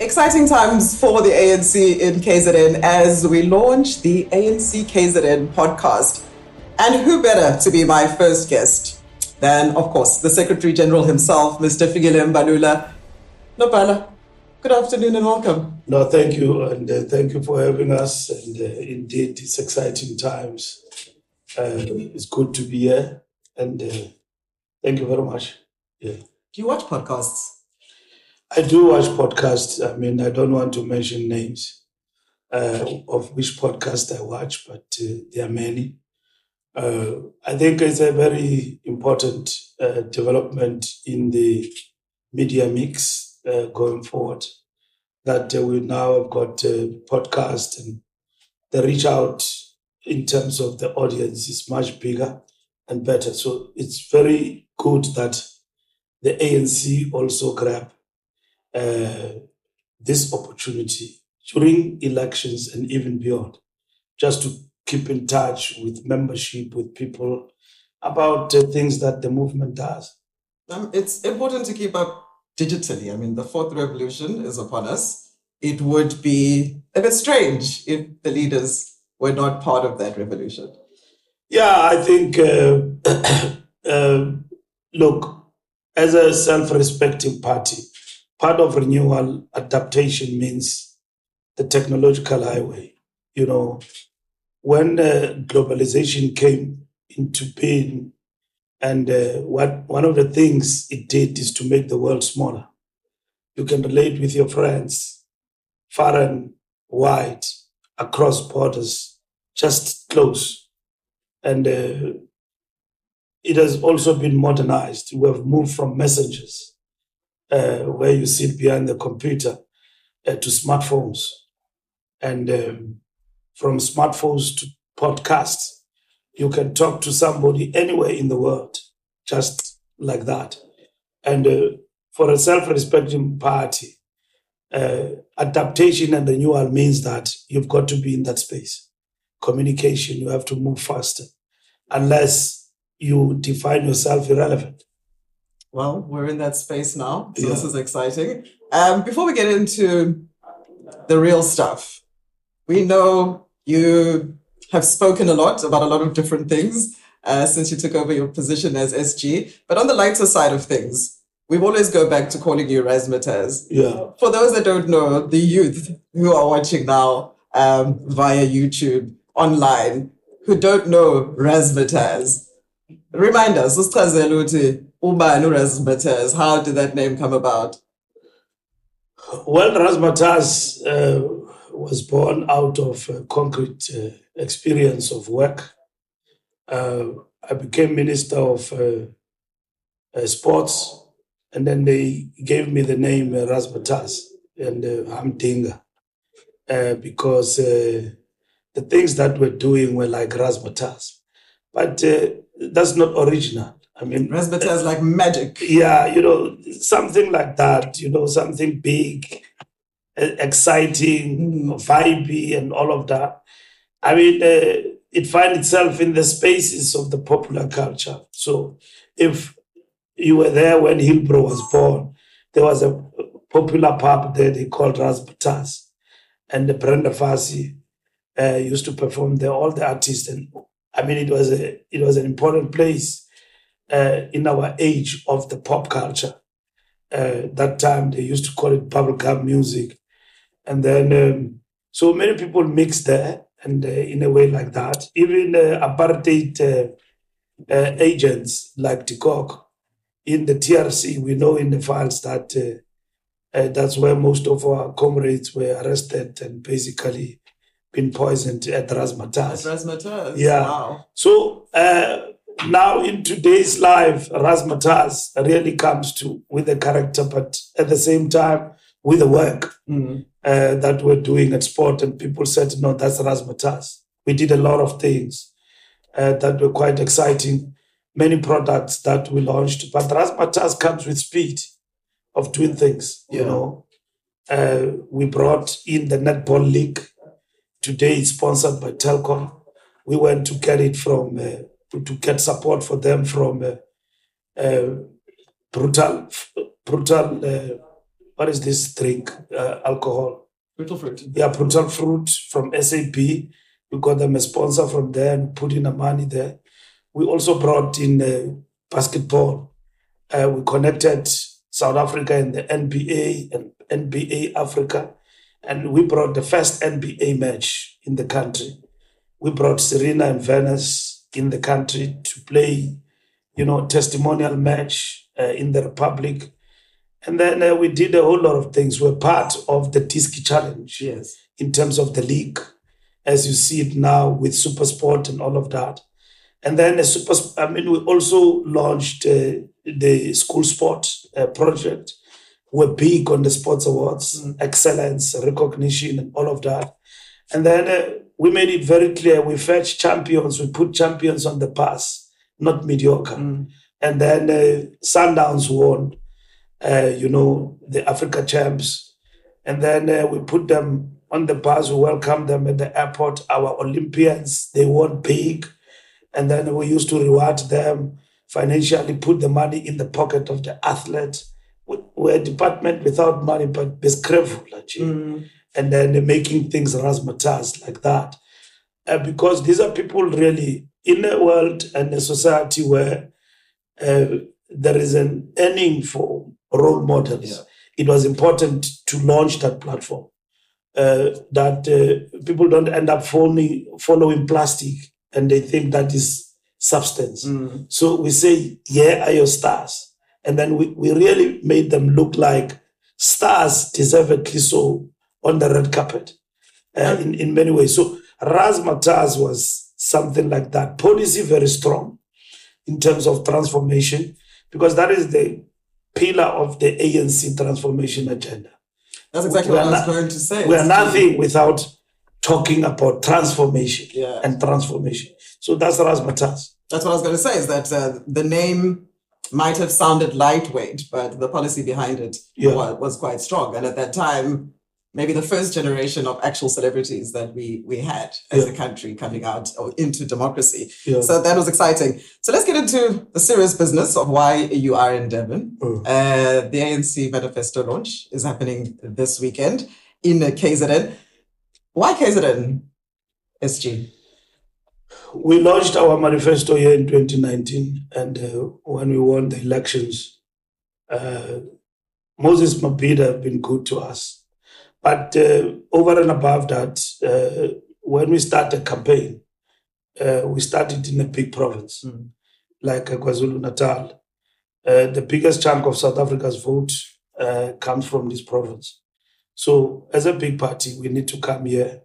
Exciting times for the ANC in KZN as we launch the ANC KZN podcast. And who better to be my first guest than, of course, the Secretary General himself, Mr. Fikile Mbalula. Nopala, good afternoon and welcome. No, thank you, and uh, thank you for having us. And uh, indeed, it's exciting times. Uh, it's good to be here, and uh, thank you very much. Yeah. Do you watch podcasts? I do watch podcasts. I mean, I don't want to mention names uh, of which podcast I watch, but uh, there are many. Uh, I think it's a very important uh, development in the media mix uh, going forward that uh, we now have got a podcast and the reach out in terms of the audience is much bigger and better. So it's very good that the ANC also grab uh, this opportunity during elections and even beyond, just to keep in touch with membership, with people about uh, things that the movement does. Um, it's important to keep up digitally. I mean, the fourth revolution is upon us. It would be a bit strange if the leaders were not part of that revolution. Yeah, I think, uh, uh, look, as a self respecting party, part of renewal adaptation means the technological highway. You know, when uh, globalization came into being, and uh, what one of the things it did is to make the world smaller. You can relate with your friends, far and wide, across borders, just close, and uh, it has also been modernized. We have moved from messengers uh, where you sit behind the computer uh, to smartphones. And um, from smartphones to podcasts you can talk to somebody anywhere in the world just like that. And uh, for a self-respecting party uh, adaptation and renewal means that you've got to be in that space. Communication you have to move faster unless you define yourself irrelevant well, we're in that space now, so yeah. this is exciting. Um, before we get into the real stuff, we know you have spoken a lot about a lot of different things uh, since you took over your position as SG. But on the lighter side of things, we always go back to calling you Razzmatazz. Yeah. For those that don't know, the youth who are watching now um, via YouTube, online, who don't know Razzmatazz, remind us, Ubani Razzmatazz, how did that name come about? Well, Razzmatazz uh, was born out of concrete uh, experience of work. Uh, I became Minister of uh, uh, Sports, and then they gave me the name uh, Razzmatazz, and uh, I'm Dinga, because the things that we're doing were like Razzmatazz. But that's not original. I mean, Razzmatazz like magic. Yeah, you know, something like that. You know, something big, exciting, mm. vibey, and all of that. I mean, uh, it finds itself in the spaces of the popular culture. So, if you were there when Hillbrow was born, there was a popular pub there they called Razzmatazz, and the Brenda Fassie uh, used to perform there. All the artists, and I mean, it was a it was an important place uh, in our age of the pop culture. Uh, that time they used to call it bubblegum music. And then, um, so many people mix there and uh, in a way like that. Even uh, apartheid uh, uh, agents like de Kock in the TRC, we know in the files that that's where most of our comrades were arrested and basically been poisoned at Razzmatazz. At Razzmatazz, yeah. Wow. So, now in today's life, Razzmatazz really comes to with the character, but at the same time with the work mm-hmm. uh, that we're doing at sport. And people said, no, that's Razzmatazz. We did a lot of things uh, that were quite exciting, many products that we launched. But Razzmatazz comes with speed of doing things, you know. Uh, we brought in the Netball League. Today it's sponsored by Telkom. We went to get it from uh, to get support for them from uh, uh, brutal, brutal uh, what is this drink? Uh, alcohol. Brutal fruit. Yeah, brutal fruit from SAB. We got them a sponsor from there and put in the money there. We also brought in uh, basketball. Uh, we connected South Africa and the NBA and NBA Africa. And we brought the first NBA match in the country. We brought Serena and Venus in the country to play, you know, testimonial match uh, in the Republic. And then uh, we did a whole lot of things. We're part of the Tizky Challenge Yes. in terms of the league, as you see it now with Super Sport and all of that. And then a super, I mean, we also launched uh, the school sport uh, project. We're big on the sports awards, excellence, recognition, and all of that. And then uh, we made it very clear we fetch champions, we put champions on the pass, not mediocre. And then uh, Sundowns won, uh, you know, the Africa champs. And then uh, we put them on the bus, we welcomed them at the airport. Our Olympians, they won big. And then we used to reward them financially, put the money in the pocket of the athlete. We- We're a department without money, but beskrevul, actually. And then making things razzmatazz like that. Uh, because these are people really in a world and a society where uh, there is an earning for role models. Yeah. It was important to launch that platform. Uh, that uh, people don't end up following, following plastic and they think that is substance. So we say, yeah, are your stars. And then we, we really made them look like stars deservedly so on the red carpet uh, in, in many ways. So Razzmatazz was something like that. Policy very strong in terms of transformation because that is the pillar of the ANC transformation agenda. That's exactly We what I was not- going to say. We are nothing without talking about transformation Yeah. and transformation. So that's Razzmatazz. That's what I was going to say is that uh, the name might have sounded lightweight, but the policy behind it Yeah. wa- was, quite strong. And at that time, maybe the first generation of actual celebrities that we we had as Yeah. a country coming out or into democracy. Yeah. So that was exciting. So let's get into the serious business of why you are in Devon. Mm. Uh, the ANC manifesto launch is happening this weekend in KZN. Why KZN, SG? We launched our manifesto here in 2019, and uh, when we won the elections, uh, Moses Mabhida have been good to us. But uh, over and above that, uh, when we start a campaign, uh, we started in a big province Mm. like KwaZulu Natal. Uh, the biggest chunk of South Africa's vote uh, comes from this province. So, as a big party, we need to come here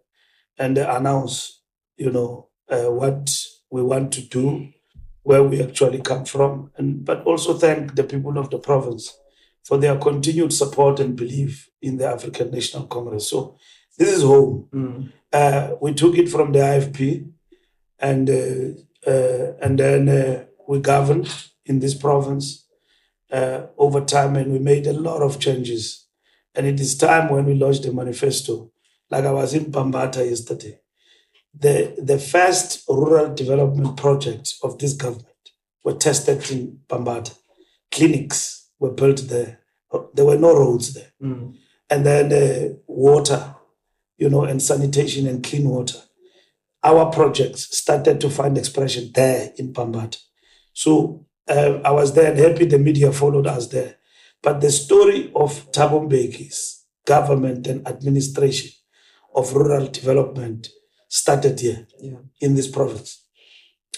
and announce, you know, uh, what we want to do, where we actually come from, and but also thank the people of the province for their continued support and belief in the African National Congress. So, this is home. Mm. Uh, we took it from the IFP, and uh, uh, and then uh, we governed in this province uh, over time, and we made a lot of changes. And it is time when we launched the manifesto. Like I was in Bambata yesterday, the the first rural development projects of this government were tested in Bambata. Clinics were built there. There were no roads there Mm. and then uh, water, you know, and sanitation and clean water. Our projects started to find expression there in Bambata. So uh, I was there and happy the media followed us there. But the story of Thabo Mbeki's government and administration of rural development started here Yeah. in this province.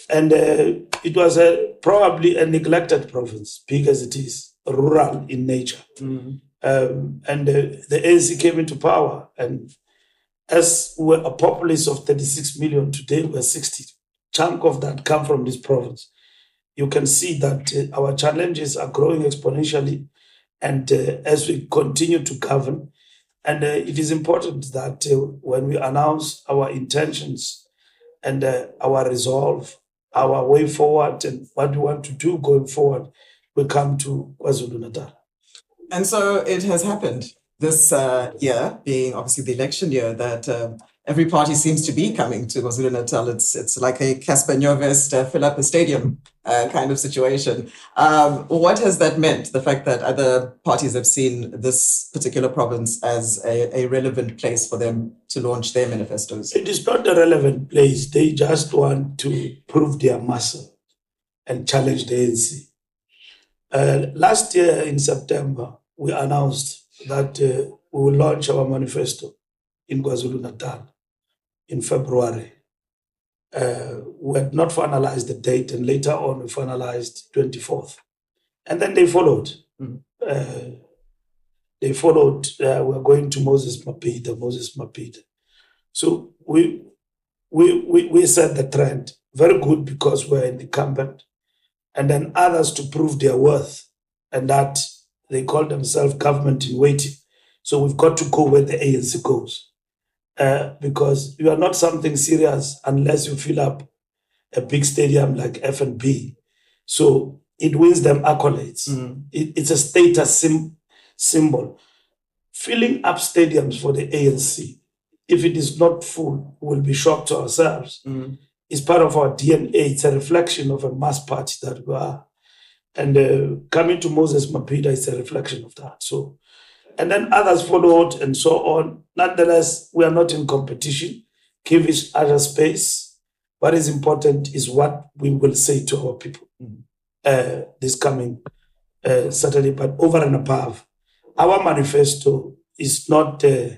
And uh, it was a, probably a neglected province, big as it is, rural in nature Mm. um, and the, the ANC came into power. And as we're a populace of 36 million today, we're 60. Chunk of that come from this province. You can see that uh, our challenges are growing exponentially, and uh, as we continue to govern, and uh, it is important that uh, when we announce our intentions and uh, our resolve, our way forward, and what we want to do going forward, we come to KwaZulu Natal. And so it has happened this uh, year, being obviously the election year, that um every party seems to be coming to KwaZulu Natal. It's it's like a Cassper Nyovest uh, fill up a stadium uh, kind of situation. Um, what has that meant? The fact that other parties have seen this particular province as a, a relevant place for them to launch their manifestos. It is not a relevant place. They just want to prove their muscle and challenge the ANC. Uh, last year in September, we announced that uh, we will launch our manifesto in KwaZulu Natal in February. Uh, we had not finalized the date, and later on we finalized 24th. And then they followed. Mhm. Uh, they followed. Uh, we're going to Moses Mabhida, Moses Mabhida. So we, we, we, we set the trend. Very good because we're incumbent. And then others to prove their worth and that they call themselves government in waiting. So we've got to go where the ANC goes uh, because you are not something serious unless you fill up a big stadium like FNB. So it wins them accolades. It- it's a status sim- symbol. Filling up stadiums for the ANC, if it is not full, we'll be shocked to ourselves. It's part of our DNA. It's a reflection of a mass party that we are. And uh, coming to Moses Mabhida is a reflection of that. So, and then others followed and so on. Nonetheless, we are not in competition. Give each other space. What is important is what we will say to our people uh, this coming uh, Saturday. But over and above, our manifesto is not uh,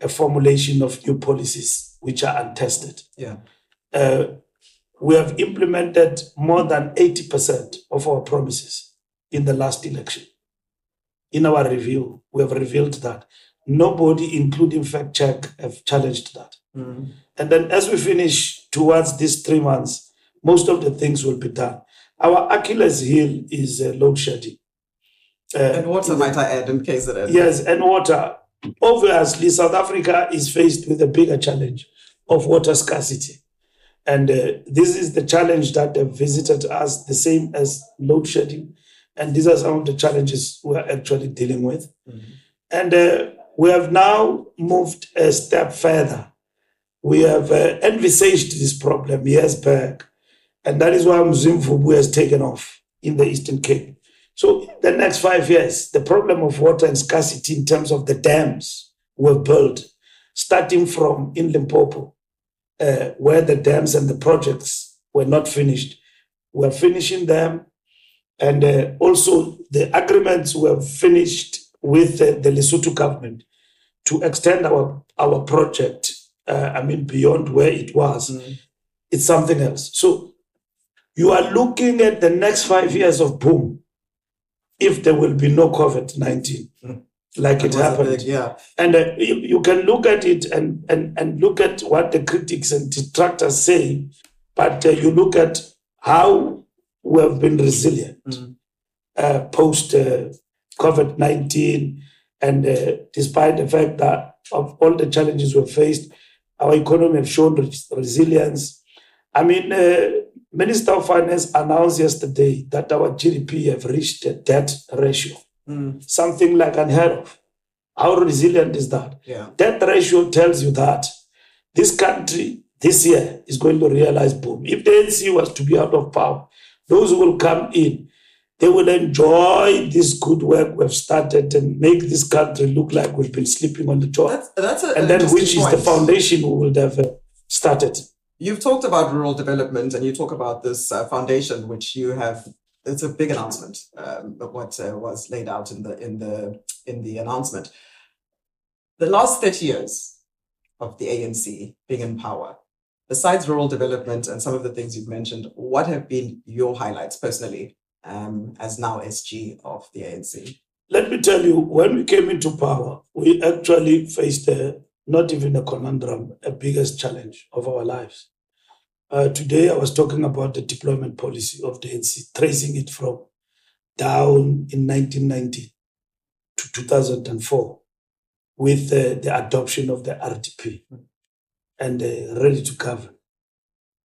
a formulation of new policies which are untested Yeah. Uh, we have implemented more than 80% of our promises in the last election. In our review, we have revealed that. Nobody, including Fact Check, have challenged that. And then as we finish towards these three months, most of the things will be done. Our Achilles heel is uh, load shedding. Uh, And water, might I add, in case it Yes, and water. Obviously, South Africa is faced with a bigger challenge of water scarcity. And uh, this is the challenge that have visited us, the same as load shedding. And these are some of the challenges we're actually dealing with. And uh, we have now moved a step further. We have uh, envisaged this problem years back. And that is why Mzimvubu has taken off in the Eastern Cape. So, the next five years, the problem of water and scarcity in terms of the dams were built, starting from in Limpopo, uh, where the dams and the projects were not finished. We're finishing them. And uh, also, the agreements were finished with uh, the Lesotho government to extend our, our project, uh, I mean, beyond where it was. It's something else. So, you are looking at the next five years of boom if there will be no COVID 19, like it happened. yeah. And uh, you, you can look at it and, and, and look at what the critics and detractors say, but uh, you look at how we have been resilient Mm. uh, post uh, COVID 19. And uh, despite the fact that of all the challenges we've faced, our economy have shown res- resilience. I mean, uh, Minister of Finance announced yesterday that our GDP have reached a debt ratio, Mm. something like unheard of. How resilient is that? Yeah. That ratio tells you that this country this year is going to realize boom. If the NC was to be out of power, those who will come in, they will enjoy this good work we've started and make this country look like we've been sleeping on the job. That's, that's a, and an then, which is the foundation we will have uh, started. You've talked about rural development and you talk about this uh, foundation, which you have. It's a big announcement. Um, what uh, was laid out in the in the in the announcement. The last thirty years of the ANC being in power, besides rural development and some of the things you've mentioned, what have been your highlights personally um, as now SG of the ANC? Let me tell you, when we came into power, we actually faced a, not even a conundrum, a biggest challenge of our lives. Uh, today, I was talking about the deployment policy of the NC, tracing it from down in 1990 to 2004 with uh, the adoption of the RDP and uh, ready to govern.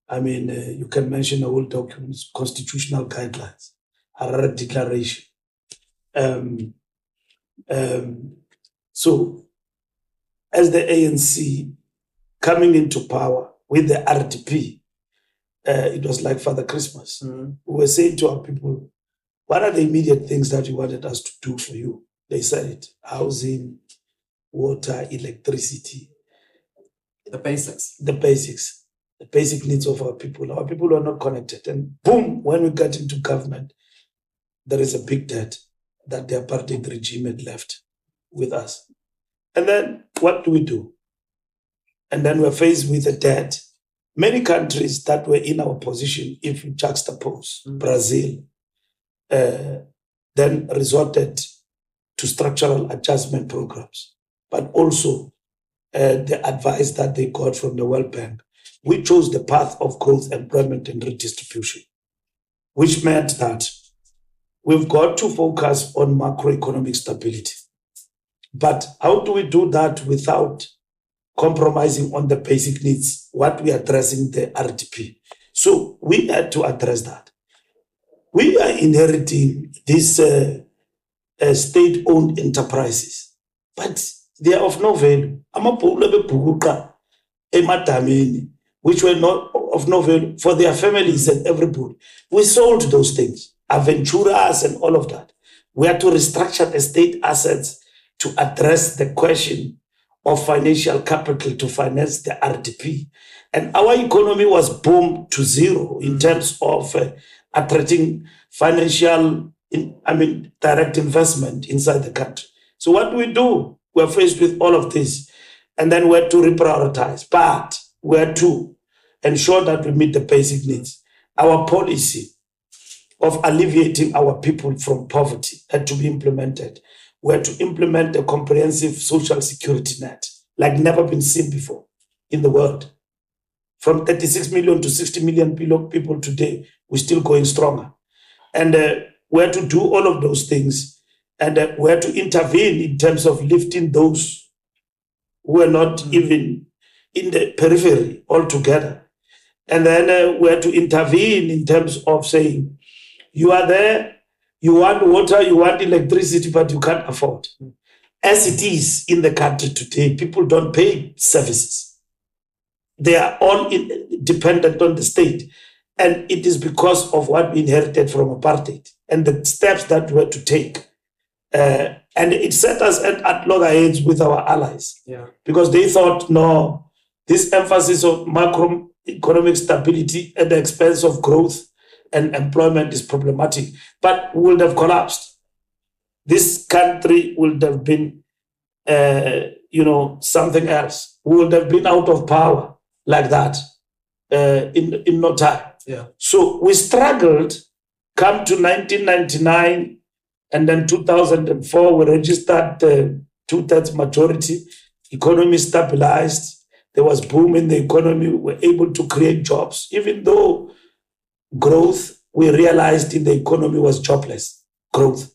I mean, uh, you can mention all documents, constitutional guidelines, Harare Declaration. Um, um, so, as the ANC, coming into power with the RDP, uh, it was like Father Christmas. Mm. We were saying to our people, what are the immediate things that you wanted us to do for you? They said it housing, water, electricity, The basics. the basics, the basic needs of our people. Our people are not connected. And boom, when we got into government, there is a big debt that the apartheid regime had left with us. And then what do we do? And then we're faced with a debt. Many countries that were in our position, if you juxtapose Mm. Brazil, uh, then resorted to structural adjustment programs, but also uh, the advice that they got from the World Bank. We chose the path of growth, employment, and redistribution, which meant that we've got to focus on macroeconomic stability. But how do we do that without compromising on the basic needs, what we are addressing the RDP? So we had to address that. We are inheriting these uh, uh, state-owned enterprises, but they are of no value. Which were not of no value for their families and everybody. We sold those things, Aventuras and all of that. We had to restructure the state assets to address the question of financial capital to finance the RDP. And our economy was boomed to zero in terms of uh, attracting financial, in, I mean, direct investment inside the country. So what do we do? We're faced with all of this. And then we had to reprioritize. But we had to ensure that we meet the basic needs. Our policy of alleviating our people from poverty had to be implemented. We had to implement a comprehensive social security net like never been seen before in the world. From 36 million to 60 million people today, we're still going stronger. And uh, we had to do all of those things. And uh, we had to intervene in terms of lifting those who were not even in the periphery altogether. And then uh, we had to intervene in terms of saying, you are there, you want water, you want electricity, but you can't afford. As it is in the country today, people don't pay services. They are all in, dependent on the state. And it is because of what we inherited from apartheid and the steps that we had to take. Uh, and it set us at, at loggerheads with our allies Yeah. because they thought, no, this emphasis of macroeconomic stability at the expense of growth and employment is problematic, but we would have collapsed. This country would have been, uh, you know, something else. We would have been out of power like that uh, in, in no time. Yeah. So we struggled, come to 1999, and then 2004, we registered the two thirds majority. Economy stabilized. There was boom in the economy. We were able to create jobs, even though growth we realized in the economy was jobless growth.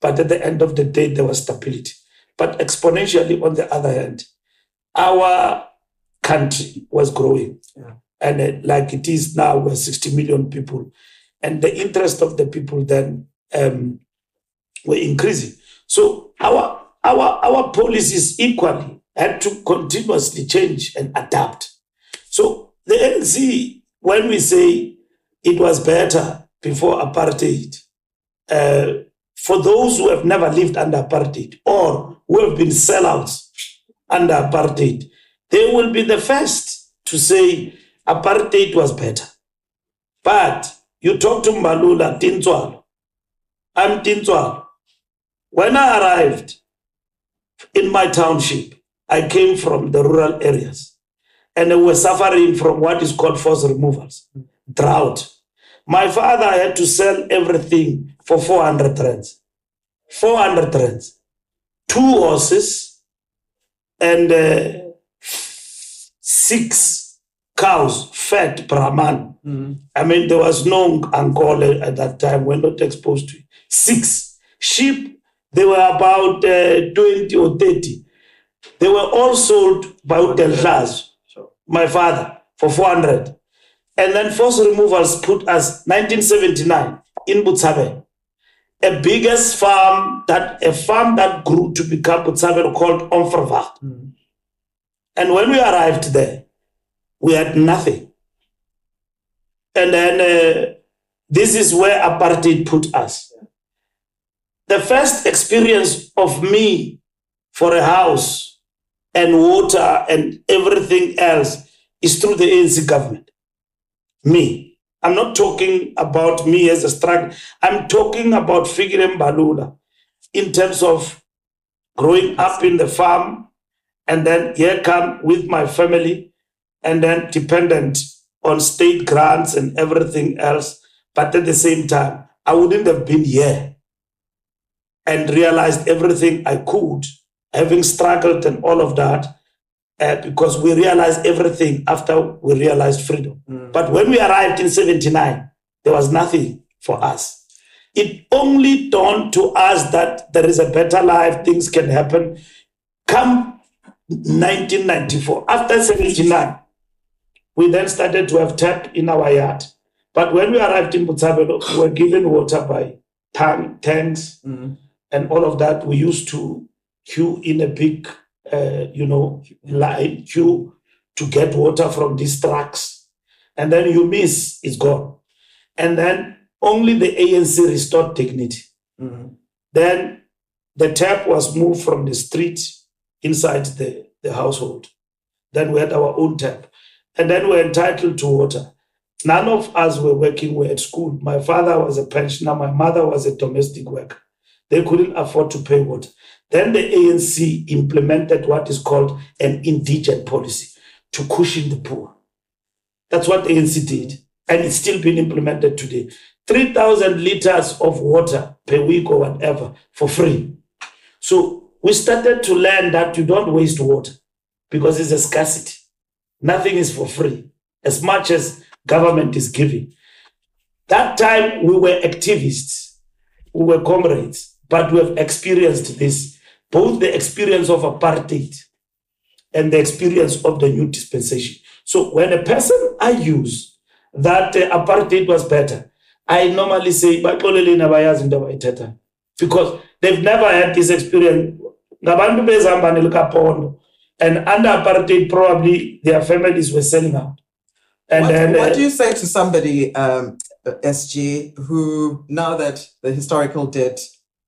But at the end of the day, there was stability. But exponentially, on the other hand, our country was growing. Yeah. And uh, like it is now, we're 60 million people. And the interest of the people then um, were increasing. So our, our, our policies equally had to continuously change and adapt. So the ANC, when we say it was better before apartheid, uh, for those who have never lived under apartheid or who have been sellouts under apartheid, they will be the first to say apartheid was better. But you talk to Mbalula, Tintswalo. I'm Tintswalo. When I arrived in my township, I came from the rural areas and they were suffering from what is called forced removals, drought. My father had to sell everything for 400 rands. 400 rands. Two horses and uh, six cows fed Brahman. Mm. I mean, there was no Angola at that time. We're not exposed to it. Six sheep. They were about uh, 20 or 30. They were all sold by Hotel Class, Sure. my father, for 400. And then forced removals put us 1979 in Botshabelo. A biggest farm that a farm that grew to become Botshabelo called Onverwacht. Mm. And when we arrived there, we had nothing. And then uh, this is where apartheid put us. The first experience of me for a house and water and everything else is through the ANC government. Me. I'm not talking about me as a struggle. I'm talking about Fikile Mbalula in terms of growing up in the farm and then here come with my family and then dependent on state grants and everything else. But at the same time, I wouldn't have been here and realized everything I could, having struggled and all of that, uh, because we realized everything after we realized freedom. Mm. But when we arrived in 79, there was nothing for us. It only dawned to us that there is a better life, things can happen. Come 1994, after 79, we then started to have tap in our yard. But when we arrived in Botshabelo, we were given water by tank, tanks mm. and all of that. We used to queue in a big, uh, you know, line, queue to get water from these trucks. And then you miss, it's gone. And then only the ANC restored dignity. Mm-hmm. Then the tap was moved from the street inside the, the household. Then we had our own tap. And then we were entitled to water. None of us were working, we were at school. My father was a pensioner, my mother was a domestic worker. They couldn't afford to pay water. Then the ANC implemented what is called an indigent policy to cushion the poor. That's what the ANC did. And it's still being implemented today. 3,000 liters of water per week or whatever for free. So we started to learn that you don't waste water because it's a scarcity. Nothing is for free, as much as government is giving. That time we were activists, we were comrades, but we have experienced this both the experience of apartheid and the experience of the new dispensation. So when a person argues that uh, apartheid was better, I normally say baxoleleni abayazi into abayithethayo because they've never had this experience ngabantu bezihambane likaphondo and under apartheid probably their families were selling out and what, then, what uh, do you say to somebody um, sg who now that the historical debt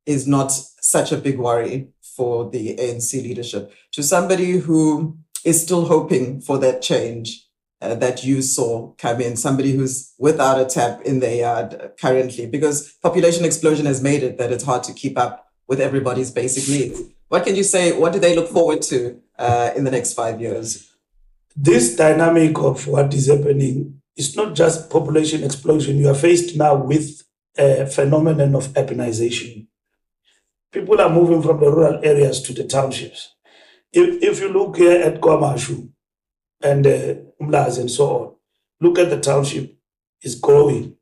is not such a big worry for the anc leadership to somebody who is still hoping for that change uh, that you saw come in, somebody who's without a tap in their yard currently, because population explosion has made it that it's hard to keep up with everybody's basic needs. What can you say? What do they look forward to uh, in the next five years? This dynamic of what is happening is not just population explosion. You are faced now with a phenomenon of urbanization. People are moving from the rural areas to the townships. If, if you look here at KwaMashu, and uh, Umlazi and so on. Look at the township, it's growing.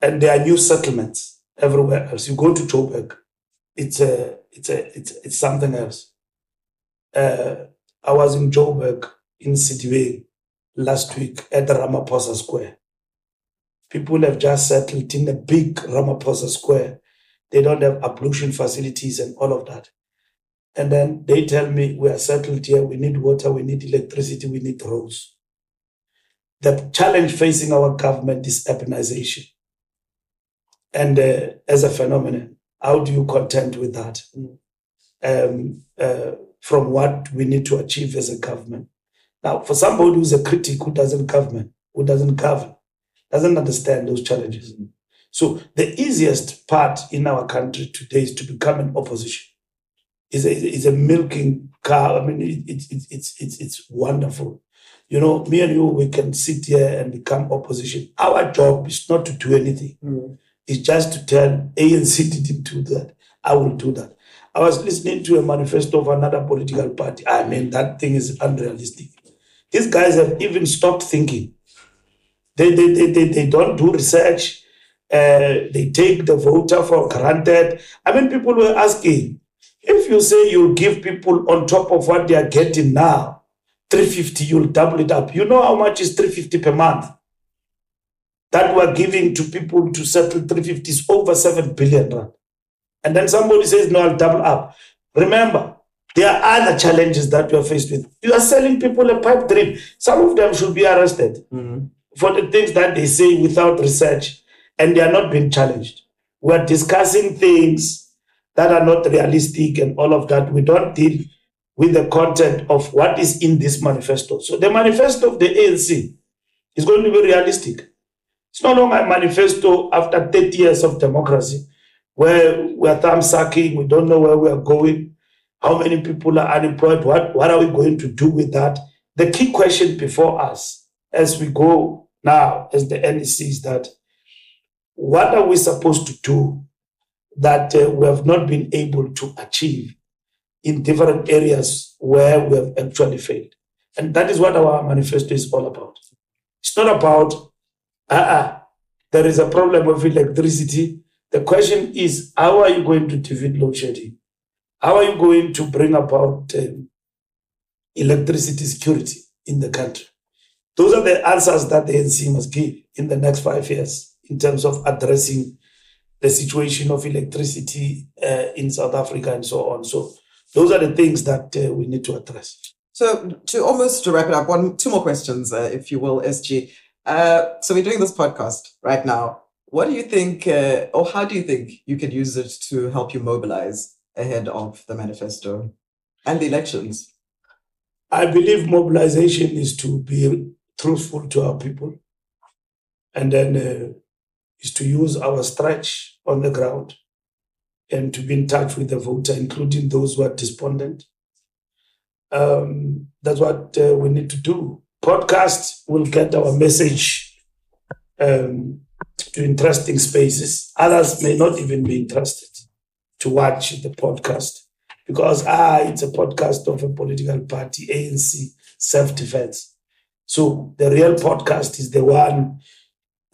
And there are new settlements everywhere else. You go to Joburg, it's a, it's a, it's, it's something else. Uh, I was in Joburg in City last week at the Ramaphosa Square. People have just settled in a big Ramaphosa Square. They don't have ablution facilities and all of that. And then they tell me, we are settled here, we need water, we need electricity, we need roads. The challenge facing our government is urbanization. And uh, as a phenomenon, how do you contend with that um, uh, from what we need to achieve as a government? Now, for somebody who's a critic who doesn't govern, who doesn't govern, doesn't understand those challenges. Mm-hmm. So the easiest part in our country today is to become an opposition is a, is a milking cow. I mean, it, it, it, it's, it's, it's wonderful. You know, me and you, we can sit here and become opposition. Our job is not to do anything. Mm. It's just to tell ANC didn't do that. I will do that. I was listening to a manifesto of another political party. I mean, that thing is unrealistic. These guys have even stopped thinking. They, they, they, they, they don't do research. Uh, they take the voter for granted. I mean, people were asking, if you say you'll give people on top of what they are getting now, 350, you'll double it up. You know how much is 350 per month? That we're giving to people to settle 350 is over 7 billion rand. And then somebody says, no, I'll double up. Remember, There are other challenges that you are faced with. You are selling people a pipe dream. Some of them should be arrested Mhm. for the things that they say without research, and they are not being challenged. We are discussing things that are not realistic and all of that. We don't deal with the content of what is in this manifesto. So the manifesto of the ANC is going to be realistic. It's no longer a manifesto after 30 years of democracy where we're thumb sucking, we don't know where we are going, how many people are unemployed, what, what are we going to do with that? The key question before us as we go now, as the NEC, is that what are we supposed to do that uh, we have not been able to achieve in different areas where we have actually failed? And that is what our manifesto is all about. It's not about, uh-uh, there is a problem with electricity. The question is, how are you going to defeat load shedding? How are you going to bring about um, electricity security in the country? Those are the answers that the NC must give in the next five years in terms of addressing the situation of electricity uh, in South Africa and so on. So those are the things that uh, we need to address. So to almost to wrap it up, one two more questions, uh, if you will, SG. Uh, so we're doing this podcast right now. What do you think, uh, or how do you think you can use it to help you mobilize ahead of the manifesto and the elections? I believe mobilization is to be truthful to our people and then uh, is to use our stretch on the ground and to be in touch with the voter, including those who are despondent. Um, that's what uh, we need to do. Podcast will get our message um, to interesting spaces. Others may not even be interested to watch the podcast because ah, it's a podcast of a political party, ANC, self-defense. So the real podcast is the one.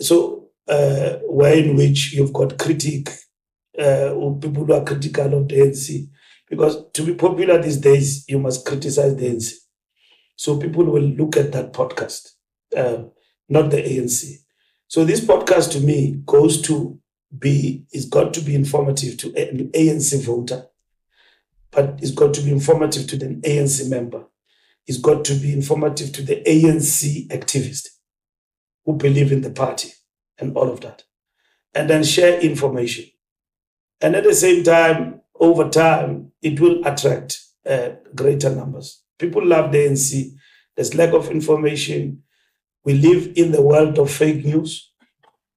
So uh, where in which you've got critic uh, people who are critical of the ANC, because to be popular these days, you must criticize the ANC. So people will look at that podcast, uh, not the ANC. So this podcast to me goes to be, it's got to be informative to an ANC voter, but it's got to be informative to the ANC member. It's got to be informative to the ANC activist who believe in the party and all of that. And then share information. And at the same time, over time, it will attract uh, greater numbers. People love the ANC. There's lack of information. We live in the world of fake news.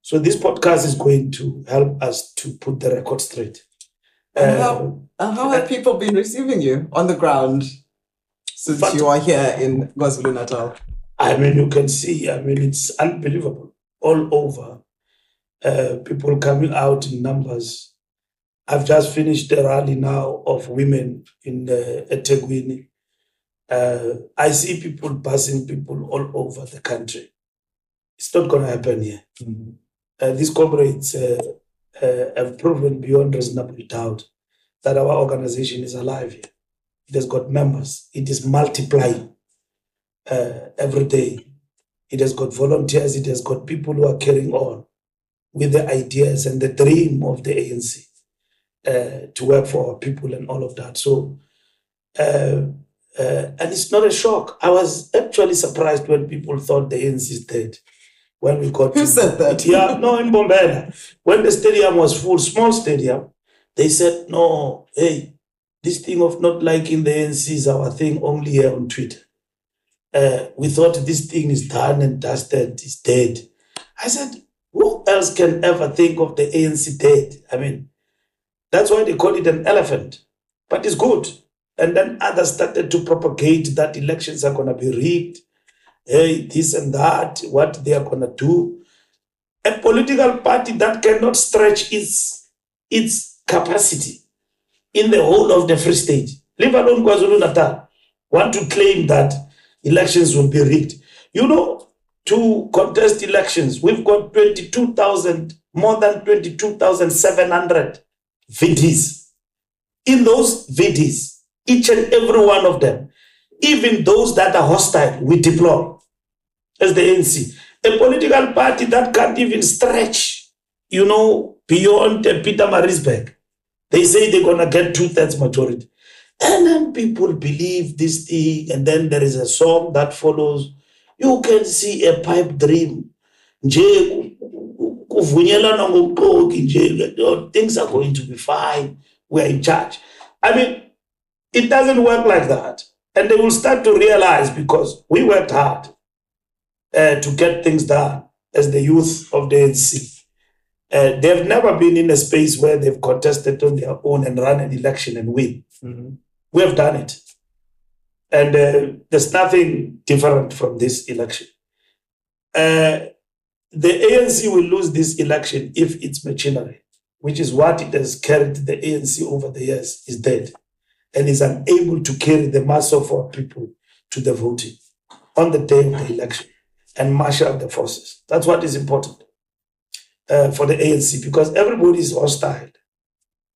So this podcast is going to help us to put the record straight. And how, and how have people been receiving you on the ground since But- you are here in KwaZulu Natal? I mean, you can see, I mean, it's unbelievable all over. Uh, people coming out in numbers. I've just finished the rally now of women in uh, eThekwini. Uh, I see people passing people all over the country. It's not going to happen here. Uh, these comrades uh, uh, have proven beyond reasonable doubt that our organization is alive here. It has got members. It is multiplying uh, every day. It has got volunteers. It has got people who are carrying on with the ideas and the dream of the ANC uh, to work for our people and all of that. So, uh, uh, and it's not a shock. I was actually surprised when people thought the ANC is dead. When we got Who to- said that? yeah, no, in Mbombela. When the stadium was full, small stadium, they said, no, hey, this thing of not liking the ANC is our thing only here on Twitter. Uh, we thought this thing is done and dusted, it's dead. I said, who else can ever think of the ANC dead? I mean, that's why they call it an elephant, but it's good. And then others started to propagate that elections are going to be rigged. Hey, this and that, what they are going to do. A political party that cannot stretch its, its capacity in the whole of the Free State, leave alone KwaZulu Natal, want to claim that elections will be rigged. You know, to contest elections, we've got 22,000, more than 22,700 VDs. In those VDs, each and every one of them, even those that are hostile, we deploy as the ANC. A political party that can't even stretch, you know, beyond Pietermaritzburg. They say they're going to get two thirds majority. And then people believe this thing, and then there is a song that follows. You can see a pipe dream. Things are going to be fine. We're in charge. I mean, it doesn't work like that. And they will start to realize because we worked hard uh, to get things done as the youth of the NC. Uh, they've never been in a space where they've contested on their own and run an election and win. Mm-hmm. We have done it. And uh, there's nothing different from this election. Uh, the ANC will lose this election if its machinery, which is what it has carried the ANC over the years, is dead and is unable to carry the mass of our people to the voting on the day of the election and marshal the forces. That's what is important uh, for the ANC because everybody is hostile.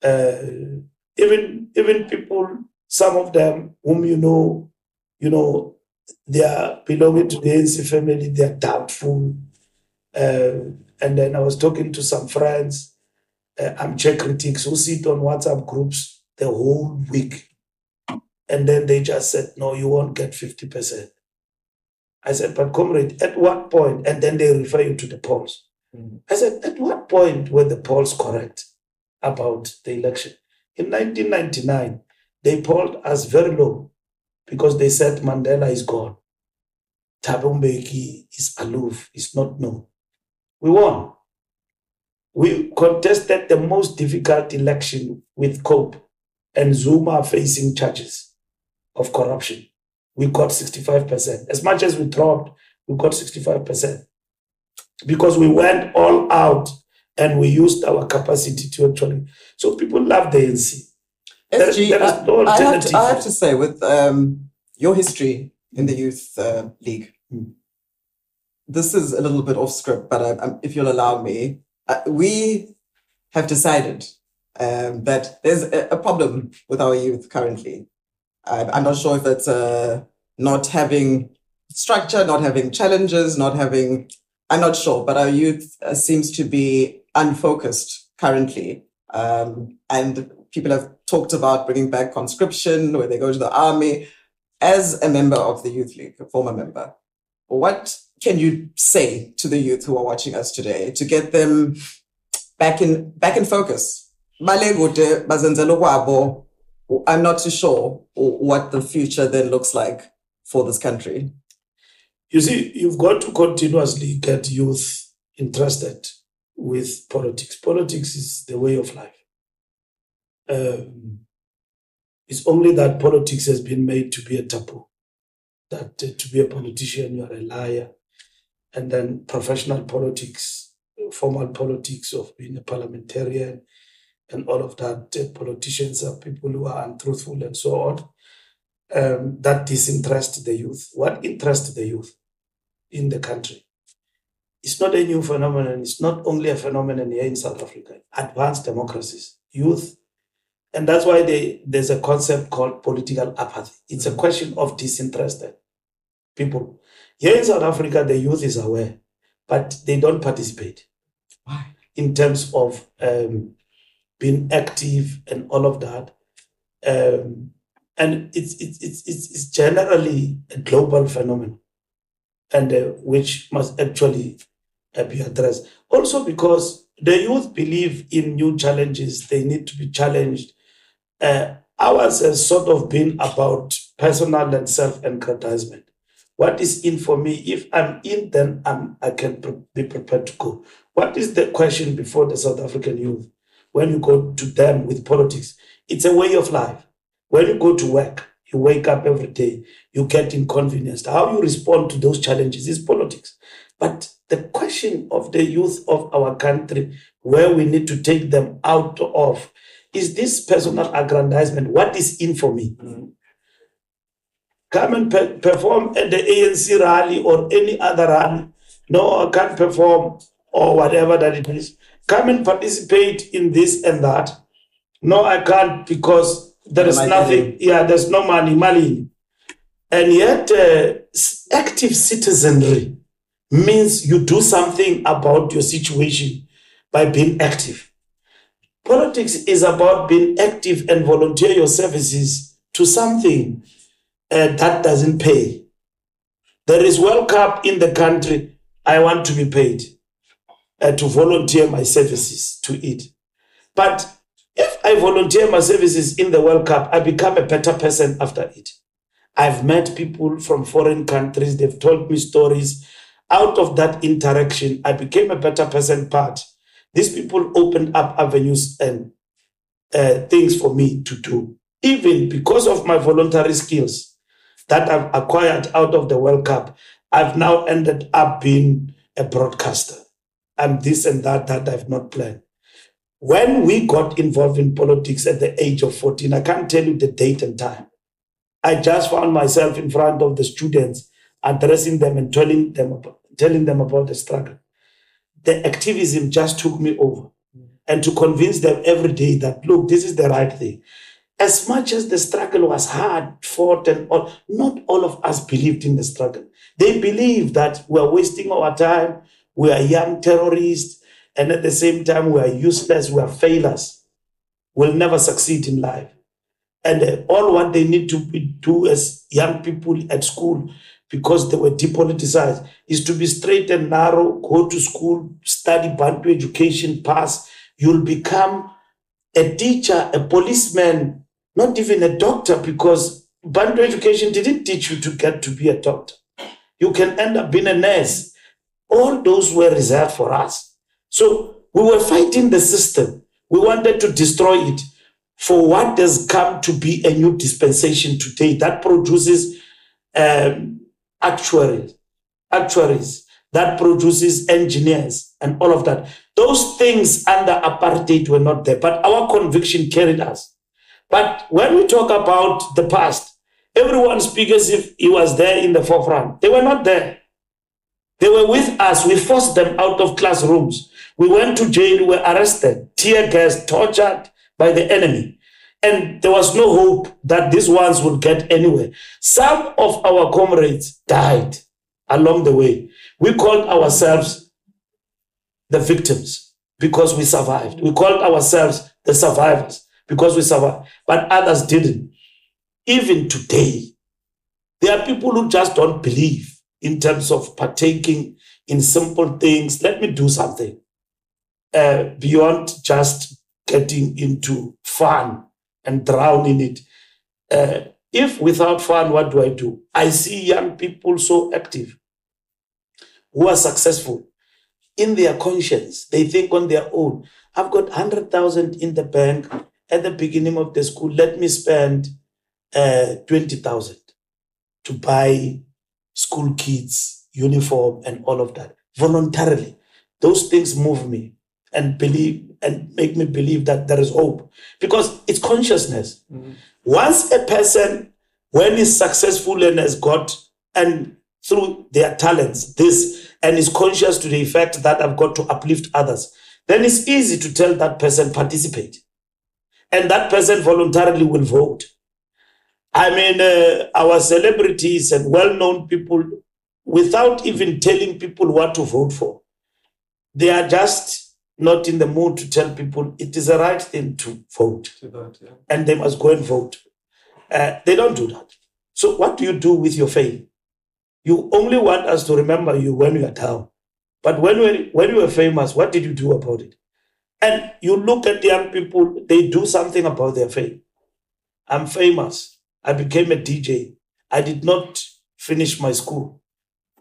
Uh, even even people, some of them whom you know, you know, they are belonging to the ANC family. They are doubtful. Uh, and then I was talking to some friends, uh, armchair critics who sit on WhatsApp groups the whole week. And then they just said, no, you won't get 50%. I said, but comrade, at what point? And then they refer you to the polls. Mm-hmm. I said, at what point were the polls correct about the election? In 1999, they polled us very low because they said Mandela is gone. Thabo is aloof, is not known. We won. We contested the most difficult election with COPE and Zuma facing charges of corruption. We got 65%. As much as we dropped, we got 65%. Because we went all out and we used our capacity to actually. So people love the NC. SG, there, there no I, have to, I, have to, say, with um, your history in the Youth uh, League, mm. this is a little bit off script, but I, if you'll allow me, uh, we have decided um, that there's a, a problem with our youth currently. I'm not sure if it's uh, not having structure, not having challenges, not having, I'm not sure, but our youth uh, seems to be unfocused currently. Um, and people have talked about bringing back conscription where they go to the army. As a member of the Youth League, a former member, what can you say to the youth who are watching us today to get them back in back in focus? I'm not too sure what the future then looks like for this country. You see, you've got to continuously get youth interested with politics. Politics is the way of life. Um, it's only that politics has been made to be a taboo, that uh, to be a politician, you are a liar. And then professional politics, formal politics of being a parliamentarian, and all of that. Uh, politicians are people who are untruthful and so on. Um, that disinterest the youth. What interests the youth in the country? It's not a new phenomenon. It's not only a phenomenon here in South Africa. Advanced democracies, youth, and that's why they, there's a concept called political apathy. It's a question of disinterested people. Here in South Africa, the youth is aware, but they don't participate. Why? In terms of um, being active and all of that. Um, and it's, it's, it's, it's generally a global phenomenon and uh, which must actually uh, be addressed. Also because the youth believe in new challenges, they need to be challenged. Uh, ours has sort of been about personal and self-aggrandizement. What is in for me? If I'm in, then I'm, I can be prepared to go. What is the question before the South African youth? when you go to them with politics. It's a way of life. When you go to work, you wake up every day, you get inconvenienced. How you respond to those challenges is politics. But the question of the youth of our country, where we need to take them out of, is this personal aggrandizement. What is in for me? Come and pe- perform at the ANC rally or any other rally. No, I can't perform or whatever that it is come and participate in this and that. No, I can't because there is nothing. Yeah, there's no money, money. And yet, uh, active citizenry means you do something about your situation by being active. Politics is about being active and volunteer your services to something uh, that doesn't pay. There is World Cup in the country. I want to be paid uh, to volunteer my services to it. But I volunteer my services in the World Cup, I become a better person after it. I've met people from foreign countries. They've told me stories. Out of that interaction, I became a better person part. These people opened up avenues and uh, things for me to do, even because of my voluntary skills that I've acquired out of the World Cup. I've now ended up being a broadcaster. I'm this and that that I've not planned. When we got involved in politics at the age of 14, I can't tell you the date and time. I just found myself in front of the students, addressing them and telling them about, telling them about the struggle. The activism just took me over. And to convince them every day that, look, this is the right thing. As much as the struggle was hard, fought, and all, not all of us believed in the struggle. They believed that we are wasting our time, we are young terrorists, and at the same time, we are useless, we are failures. We'll never succeed in life. And all what they need to do as young people at school, because they were depoliticized, is to be straight and narrow, go to school, study Bantu education, pass. You'll become a teacher, a policeman, not even a doctor, because Bantu education didn't teach you to get to be a doctor. You can end up being a nurse. All those were reserved for us. So we were fighting the system. We wanted to destroy it for what has come to be a new dispensation today that produces um, actuaries, actuaries, that produces engineers and all of that. Those things under apartheid were not there, but our conviction carried us. But when we talk about the past, everyone speaks as if he was there in the forefront. They were not there. They were with us. We forced them out of classrooms. We went to jail, we were arrested, tear gas, tortured by the enemy. And there was no hope that these ones would get anywhere. Some of our comrades died along the way. We called ourselves the victims because we survived. We called ourselves the survivors because we survived. But others didn't. Even today, there are people who just don't believe in terms of partaking in simple things. Let me do something uh, beyond just getting into fun and drown in it. Uh, if without fun, what do I do? I see young people so active who are successful in their conscience. They think on their own. I've got 100,000 in the bank at the beginning of the school. Let me spend uh, 20,000 to buy school kids, uniform, and all of that voluntarily. Those things move me and believe and make me believe that there is hope because it's consciousness. Mm-hmm. Once a person, when he's successful and has got and through their talents, this and is conscious to the effect that I've got to uplift others, then it's easy to tell that person participate, and that person voluntarily will vote. I mean, uh, our celebrities and well-known people, without even telling people what to vote for, they are just not in the mood to tell people it is a right thing to vote to vote, yeah. and they must go and vote. Uh, they don't do that. So, what do you do with your faith? You only want us to remember you when you are down. But when, when you were famous, what did you do about it? And you look at young people, they do something about their faith. I'm famous. I became a DJ. I did not finish my school.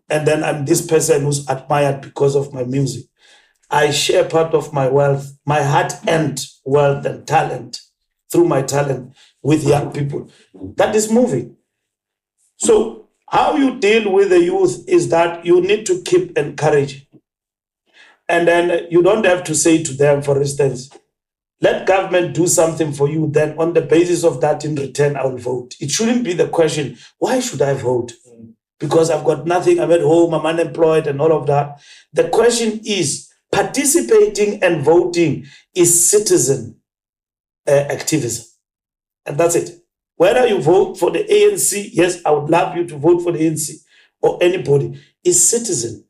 And then I'm this person who's admired because of my music. I share part of my wealth, my heart and wealth and talent through my talent with young people. That is moving. So, how you deal with the youth is that you need to keep encouraging. And then you don't have to say to them, for instance, let government do something for you. Then, on the basis of that, in return, I will vote. It shouldn't be the question, why should I vote? Because I've got nothing, I'm at home, I'm unemployed, and all of that. The question is, participating and voting is citizen uh, activism. And that's it. Whether you vote for the ANC, yes, I would love you to vote for the ANC or anybody, is citizen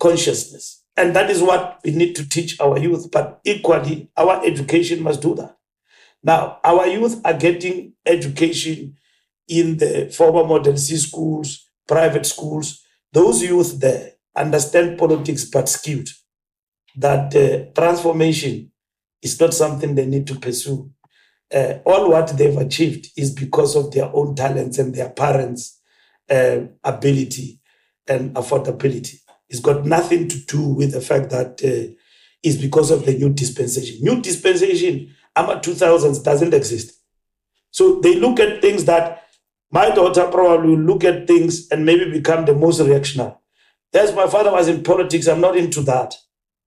consciousness. And that is what we need to teach our youth. But equally, our education must do that. Now, our youth are getting education in the former model C schools, private schools. Those youth there understand politics but skewed. That uh, transformation is not something they need to pursue. Uh, all what they've achieved is because of their own talents and their parents' uh, ability and affordability. It's got nothing to do with the fact that uh, it's because of the new dispensation. New dispensation, AMA 2000s, doesn't exist. So they look at things that my daughter probably will look at things and maybe become the most reactionary. That's my father was in politics. I'm not into that.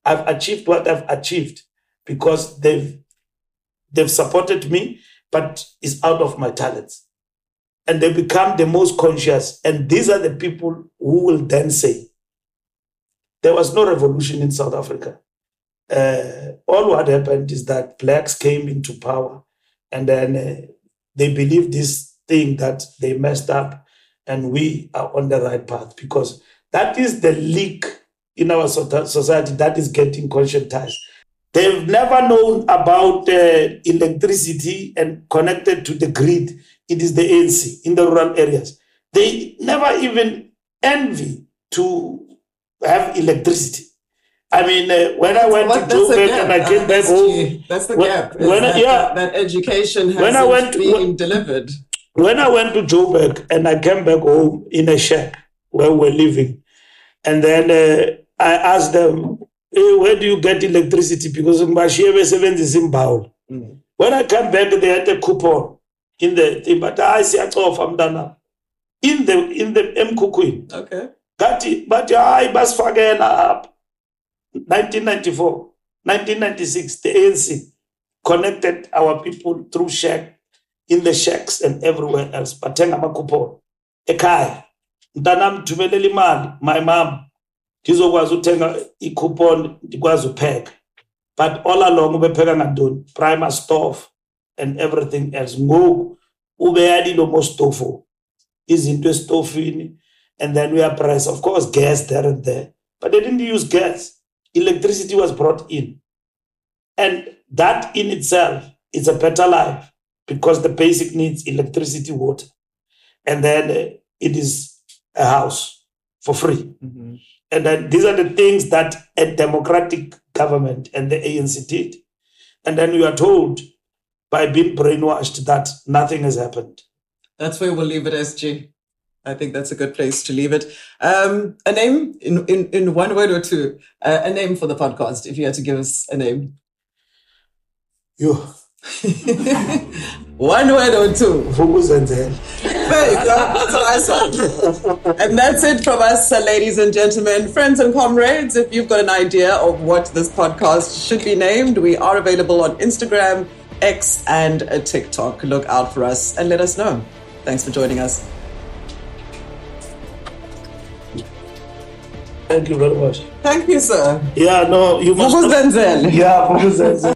I've achieved what I've achieved because they've they've supported me, but it's out of my talents. And they become the most conscious. And these are the people who will then say, there was no revolution in South Africa. Uh, all what happened is that blacks came into power and then uh, they believe this thing that they messed up and we are on the right path because that is the leak in our society that is getting conscientized. They've never known about uh, electricity and connected to the grid. It is the ANC in the rural areas. They never even envy to have electricity. I mean, uh, when I went to Joburg and I Uh, came back that's home. That's the when- gap. when I- that, yeah. that education When I went- been when- delivered. when I went to Joburg and I came back home in a shack where we're living, and then uh, I asked them, hey, where do you get electricity? Because Mbashiebe sevenzisa imbawula. Mm. When I came back, they had a coupon in the thing, but I see a mntana. In the in the emkhukhwini. Okay. Kathi bathi hayi basifakela apha. 1994, 1996, the ANC connected our people through shack in the shacks and everywhere else. Bathenga ama-coupon ekhaya. Mntanami thumelela imali, my mom, ngizokwazi ukuthenga i-coupon ndikwazi ukupheka. But all along ubepheka ngantoni? Primus stove and everything else. Ngoku ubeyalile mostofo izinto estofini and then press of course gas there and there but they didn't use gas electricity was brought in and that in itself is a better life because the basic needs electricity water and then uh, it is a house for free Mhm. and then these are the things that a democratic government and the ANC did. And then you are told by being brainwashed that nothing has happened. That's where we'll leave it, SG. I think that's a good place to leave it. Um, a name in, in, in one word or two. Uh, a name for the podcast, if you had to give us a name. You, one word or two. Vukuzenzele. There you go. That's what I said. And that's it from us, uh, ladies and gentlemen, friends and comrades. If you've got an idea of what this podcast should be named, we are available on Instagram, X, and uh, TikTok. Look out for us and let us know. Thanks for joining us. Thank you very much. Thank you, sir. Yeah, no, you must. Yeah.